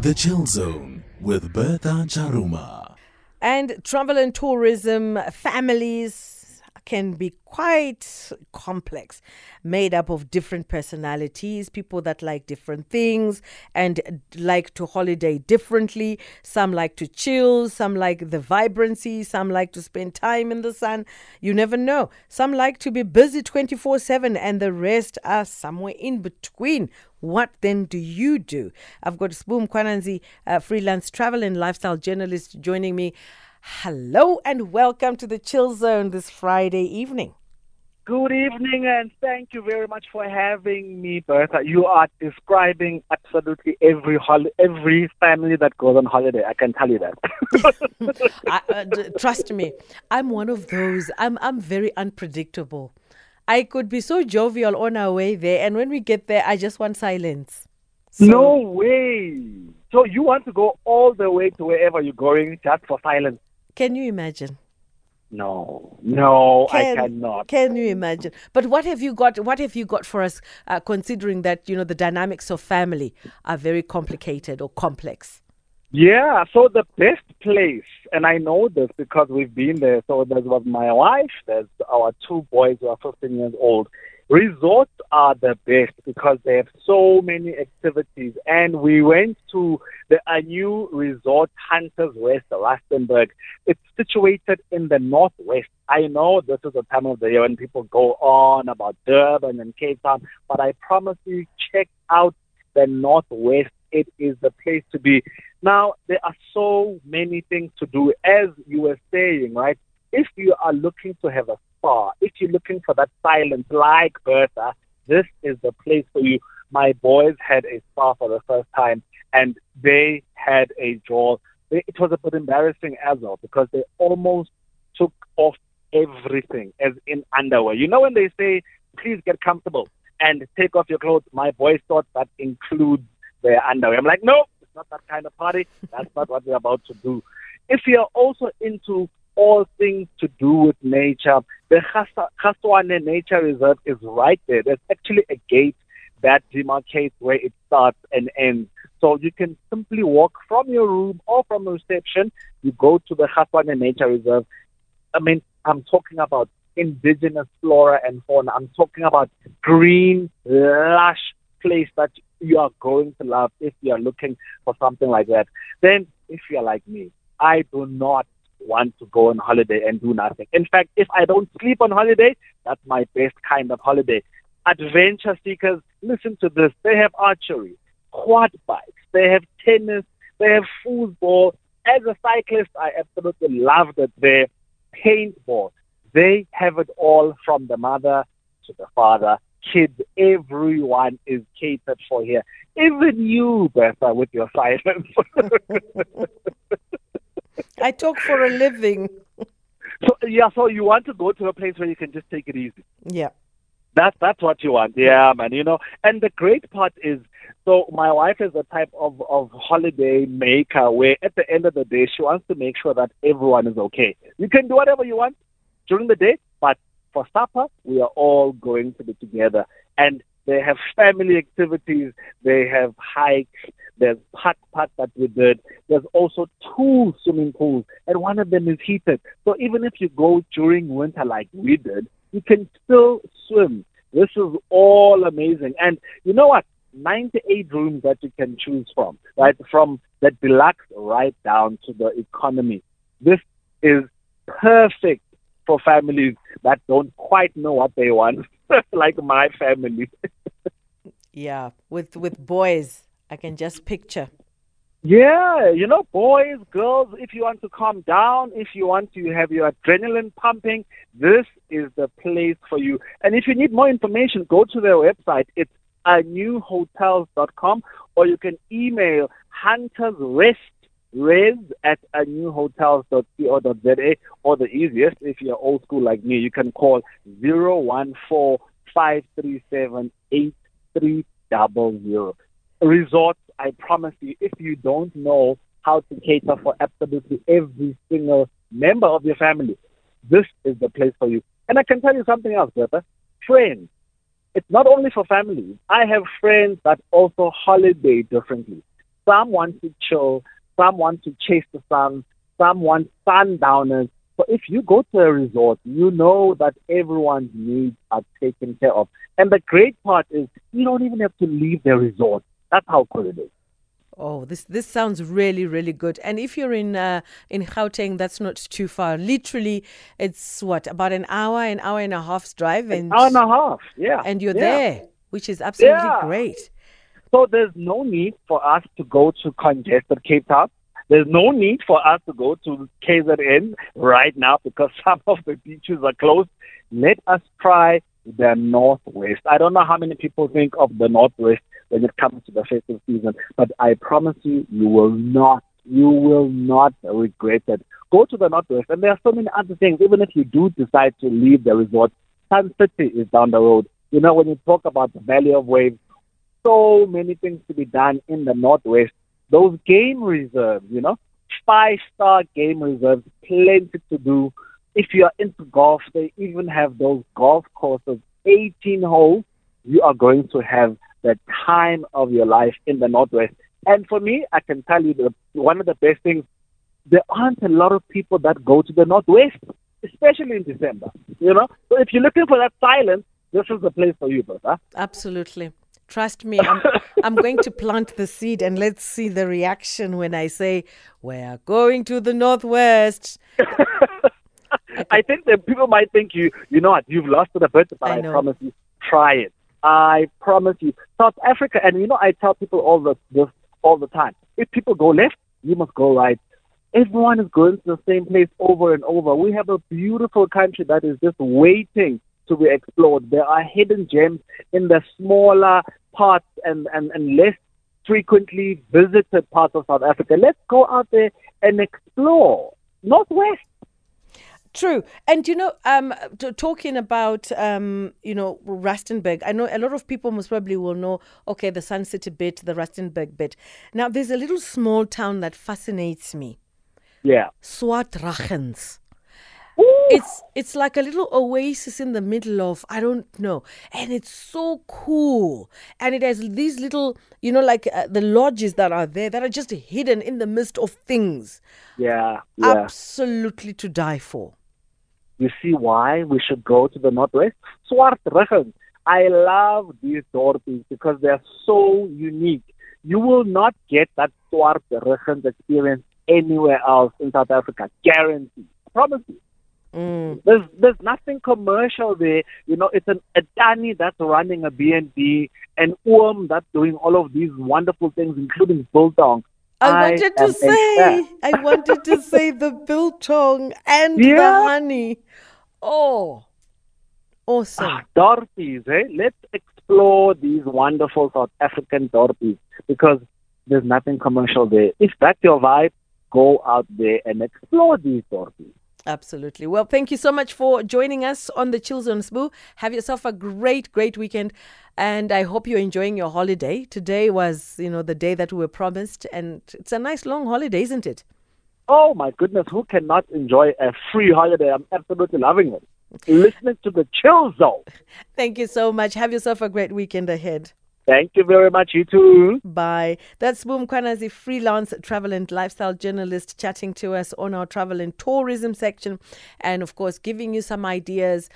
The Chill Zone with Bertha Charuma. And travel and tourism families can be quite complex, made up of different personalities, people that like different things and like to holiday differently. Some like to chill, some like the vibrancy, some like to spend time in the sun. You never know. Some like to be busy 24 7, and the rest are somewhere in between. What then do you do? I've got Sbu Mkwanazi, a freelance travel and lifestyle journalist, joining me. Hello and welcome to the Chill Zone this Friday evening. Good evening and thank you very much for having me, Bertha. You are describing absolutely every hol- every family that goes on holiday. I can tell you that. I, uh, d- trust me, I'm one of those. I'm I'm very unpredictable. I could be so jovial on our way there, and when we get there, I just want silence. So- no way. So you want to go all the way to wherever you're going just for silence? Can you imagine? No, no, Can, I cannot. Can you imagine? But what have you got? What have you got for us? Uh, considering that you know the dynamics of family are very complicated or complex. Yeah, so the best place, and I know this because we've been there. So there was my wife, there's our two boys who are 15 years old. Resorts are the best because they have so many activities. And we went to the ANEW resort, Hunters Rest, Rustenburg. It's situated in the northwest. I know this is a time of the year when people go on about Durban and Cape Town, but I promise you, check out the northwest. It is the place to be. Now, there are so many things to do. As you were saying, right? If you are looking to have a if you're looking for that silence like Bertha, this is the place for you. My boys had a spa for the first time and they had a jaw. It was a bit embarrassing as well because they almost took off everything as in underwear. You know when they say, please get comfortable and take off your clothes, my boys thought that includes their underwear. I'm like, no, it's not that kind of party. That's not what we're about to do. If you're also into all things to do with nature, the Kgaswane Nature Reserve is right there. There's actually a gate that demarcates where it starts and ends. So you can simply walk from your room or from the reception. You go to the Kgaswane Nature Reserve. I mean, I'm talking about indigenous flora and fauna. I'm talking about green, lush place that you are going to love if you are looking for something like that. Then, if you're like me, I do not want to go on holiday and do nothing. In fact, if I don't sleep on holiday, that's my best kind of holiday. Adventure seekers, listen to this. They have archery, quad bikes, they have tennis, they have football. As a cyclist, I absolutely love that they paintball. They have it all from the mother to the father. Kids, everyone is catered for here. Even you, Bertha, with your silence. I talk for a living. so, yeah, so you want to go to a place where you can just take it easy. Yeah. That's that's what you want, yeah, man. You know, and the great part is, so my wife is a type of of holiday maker where at the end of the day she wants to make sure that everyone is okay. You can do whatever you want during the day, but for supper we are all going to be together. And they have family activities, they have hikes, there's putt putt that we did. There's also two swimming pools, and one of them is heated. So even if you go during winter like we did, you can still swim. This is all amazing. And you know what? 98 rooms that you can choose from, right? From the deluxe right down to the economy. This is perfect for families that don't quite know what they want, like my family. Yeah. With with boys, I can just picture. Yeah, you know, boys, girls, if you want to calm down, if you want to have your adrenaline pumping, this is the place for you. And if you need more information, go to their website. It's anewhotels.com or you can email huntersrest res at anewhotels.co.za or the easiest, if you're old school like me, you can call 014-537-8300. Resorts, I promise you, if you don't know how to cater for absolutely every single member of your family, this is the place for you. And I can tell you something else, Bertha. Friends. It's not only for families. I have friends that also holiday differently. Some want to chill. Some want to chase the sun. Some want sundowners. So if you go to a resort, you know that everyone's needs are taken care of. And the great part is you don't even have to leave the resort. That's how cool it is. Oh, this this sounds really really good. And if you're in uh, in Gauteng, that's not too far. Literally, it's what about an hour, an hour and a half's drive, and An hour and a half. Yeah. and you're Yeah. there, which is absolutely Yeah. great. So there's no need for us to go to congested Cape Town. There's no need for us to go to KZN right now because some of the beaches are closed. Let us try the Northwest. I don't know how many people think of the Northwest when it comes to the festive season, but I promise you, you will not, you will not regret it. Go to the Northwest, and there are so many other things. Even if you do decide to leave the resort, Sun City is down the road. You know, when you talk about the Valley of Waves, so many things to be done in the Northwest. Those game reserves, you know, five star game reserves, plenty to do. If you are into golf, they even have those golf courses, 18 holes. You are going to have the time of your life in the Northwest. And for me, I can tell you that one of the best things, there aren't a lot of people that go to the Northwest, especially in December, you know. So if you're looking for that silence, this is the place for you, brother. Absolutely. Trust me, I'm, I'm going to plant the seed and let's see the reaction when I say, We're going to the Northwest. I think that people might think you, you know what, you've lost to the bet, but I I, promise you, try it. I promise you. South Africa, and you know, I tell people all this, this all the time. If people go left, you must go right. Everyone is going to the same place over and over. We have a beautiful country that is just waiting to be explored. There are hidden gems in the smaller parts and, and, and less frequently visited parts of South Africa. Let's go out there and explore. Northwest. True. And you know, um, t- talking about, um, you know, Rustenburg, I know a lot of people most probably will know, okay, the Sun City bit, the Rustenburg bit. Now, there's a little small town that fascinates me. Yeah. Swartruggens. Ooh. It's it's like a little oasis in the middle of I don't know, and it's so cool. And it has these little, you know, like uh, the lodges that are there that are just hidden in the midst of things. Yeah, yeah. Absolutely to die for. You see why we should go to the Northwest? Swartruggen. I love these dorpies because they're so unique. You will not get that Swart Swartruggen experience anywhere else in South Africa. Guaranteed. Promise you. Mm. There's there's nothing commercial there. You know, it's an a Tannie that's running a BNB and Oom that's doing all of these wonderful things, including Biltong. I I wanted am to say. I wanted to say the biltong and the honey. Oh, awesome. Ah, Dorpies, eh? Let's explore these wonderful South African Dorpies because there's nothing commercial there. If that's your vibe, go out there and explore these Dorpies. Absolutely. Well, thank you so much for joining us on the Chill Zone Sbu. Have yourself a great, great weekend. And I hope you're enjoying your holiday. Today was, you know, the day that we were promised. And it's a nice long holiday, isn't it? Oh my goodness, who cannot enjoy a free holiday? I'm absolutely loving it. Listening to the chill zone. Thank you so much. Have yourself a great weekend ahead. Thank you very much, you too. Bye. That's Sbu Mkwanazi, freelance travel and lifestyle journalist, chatting to us on our travel and tourism section. And of course, giving you some ideas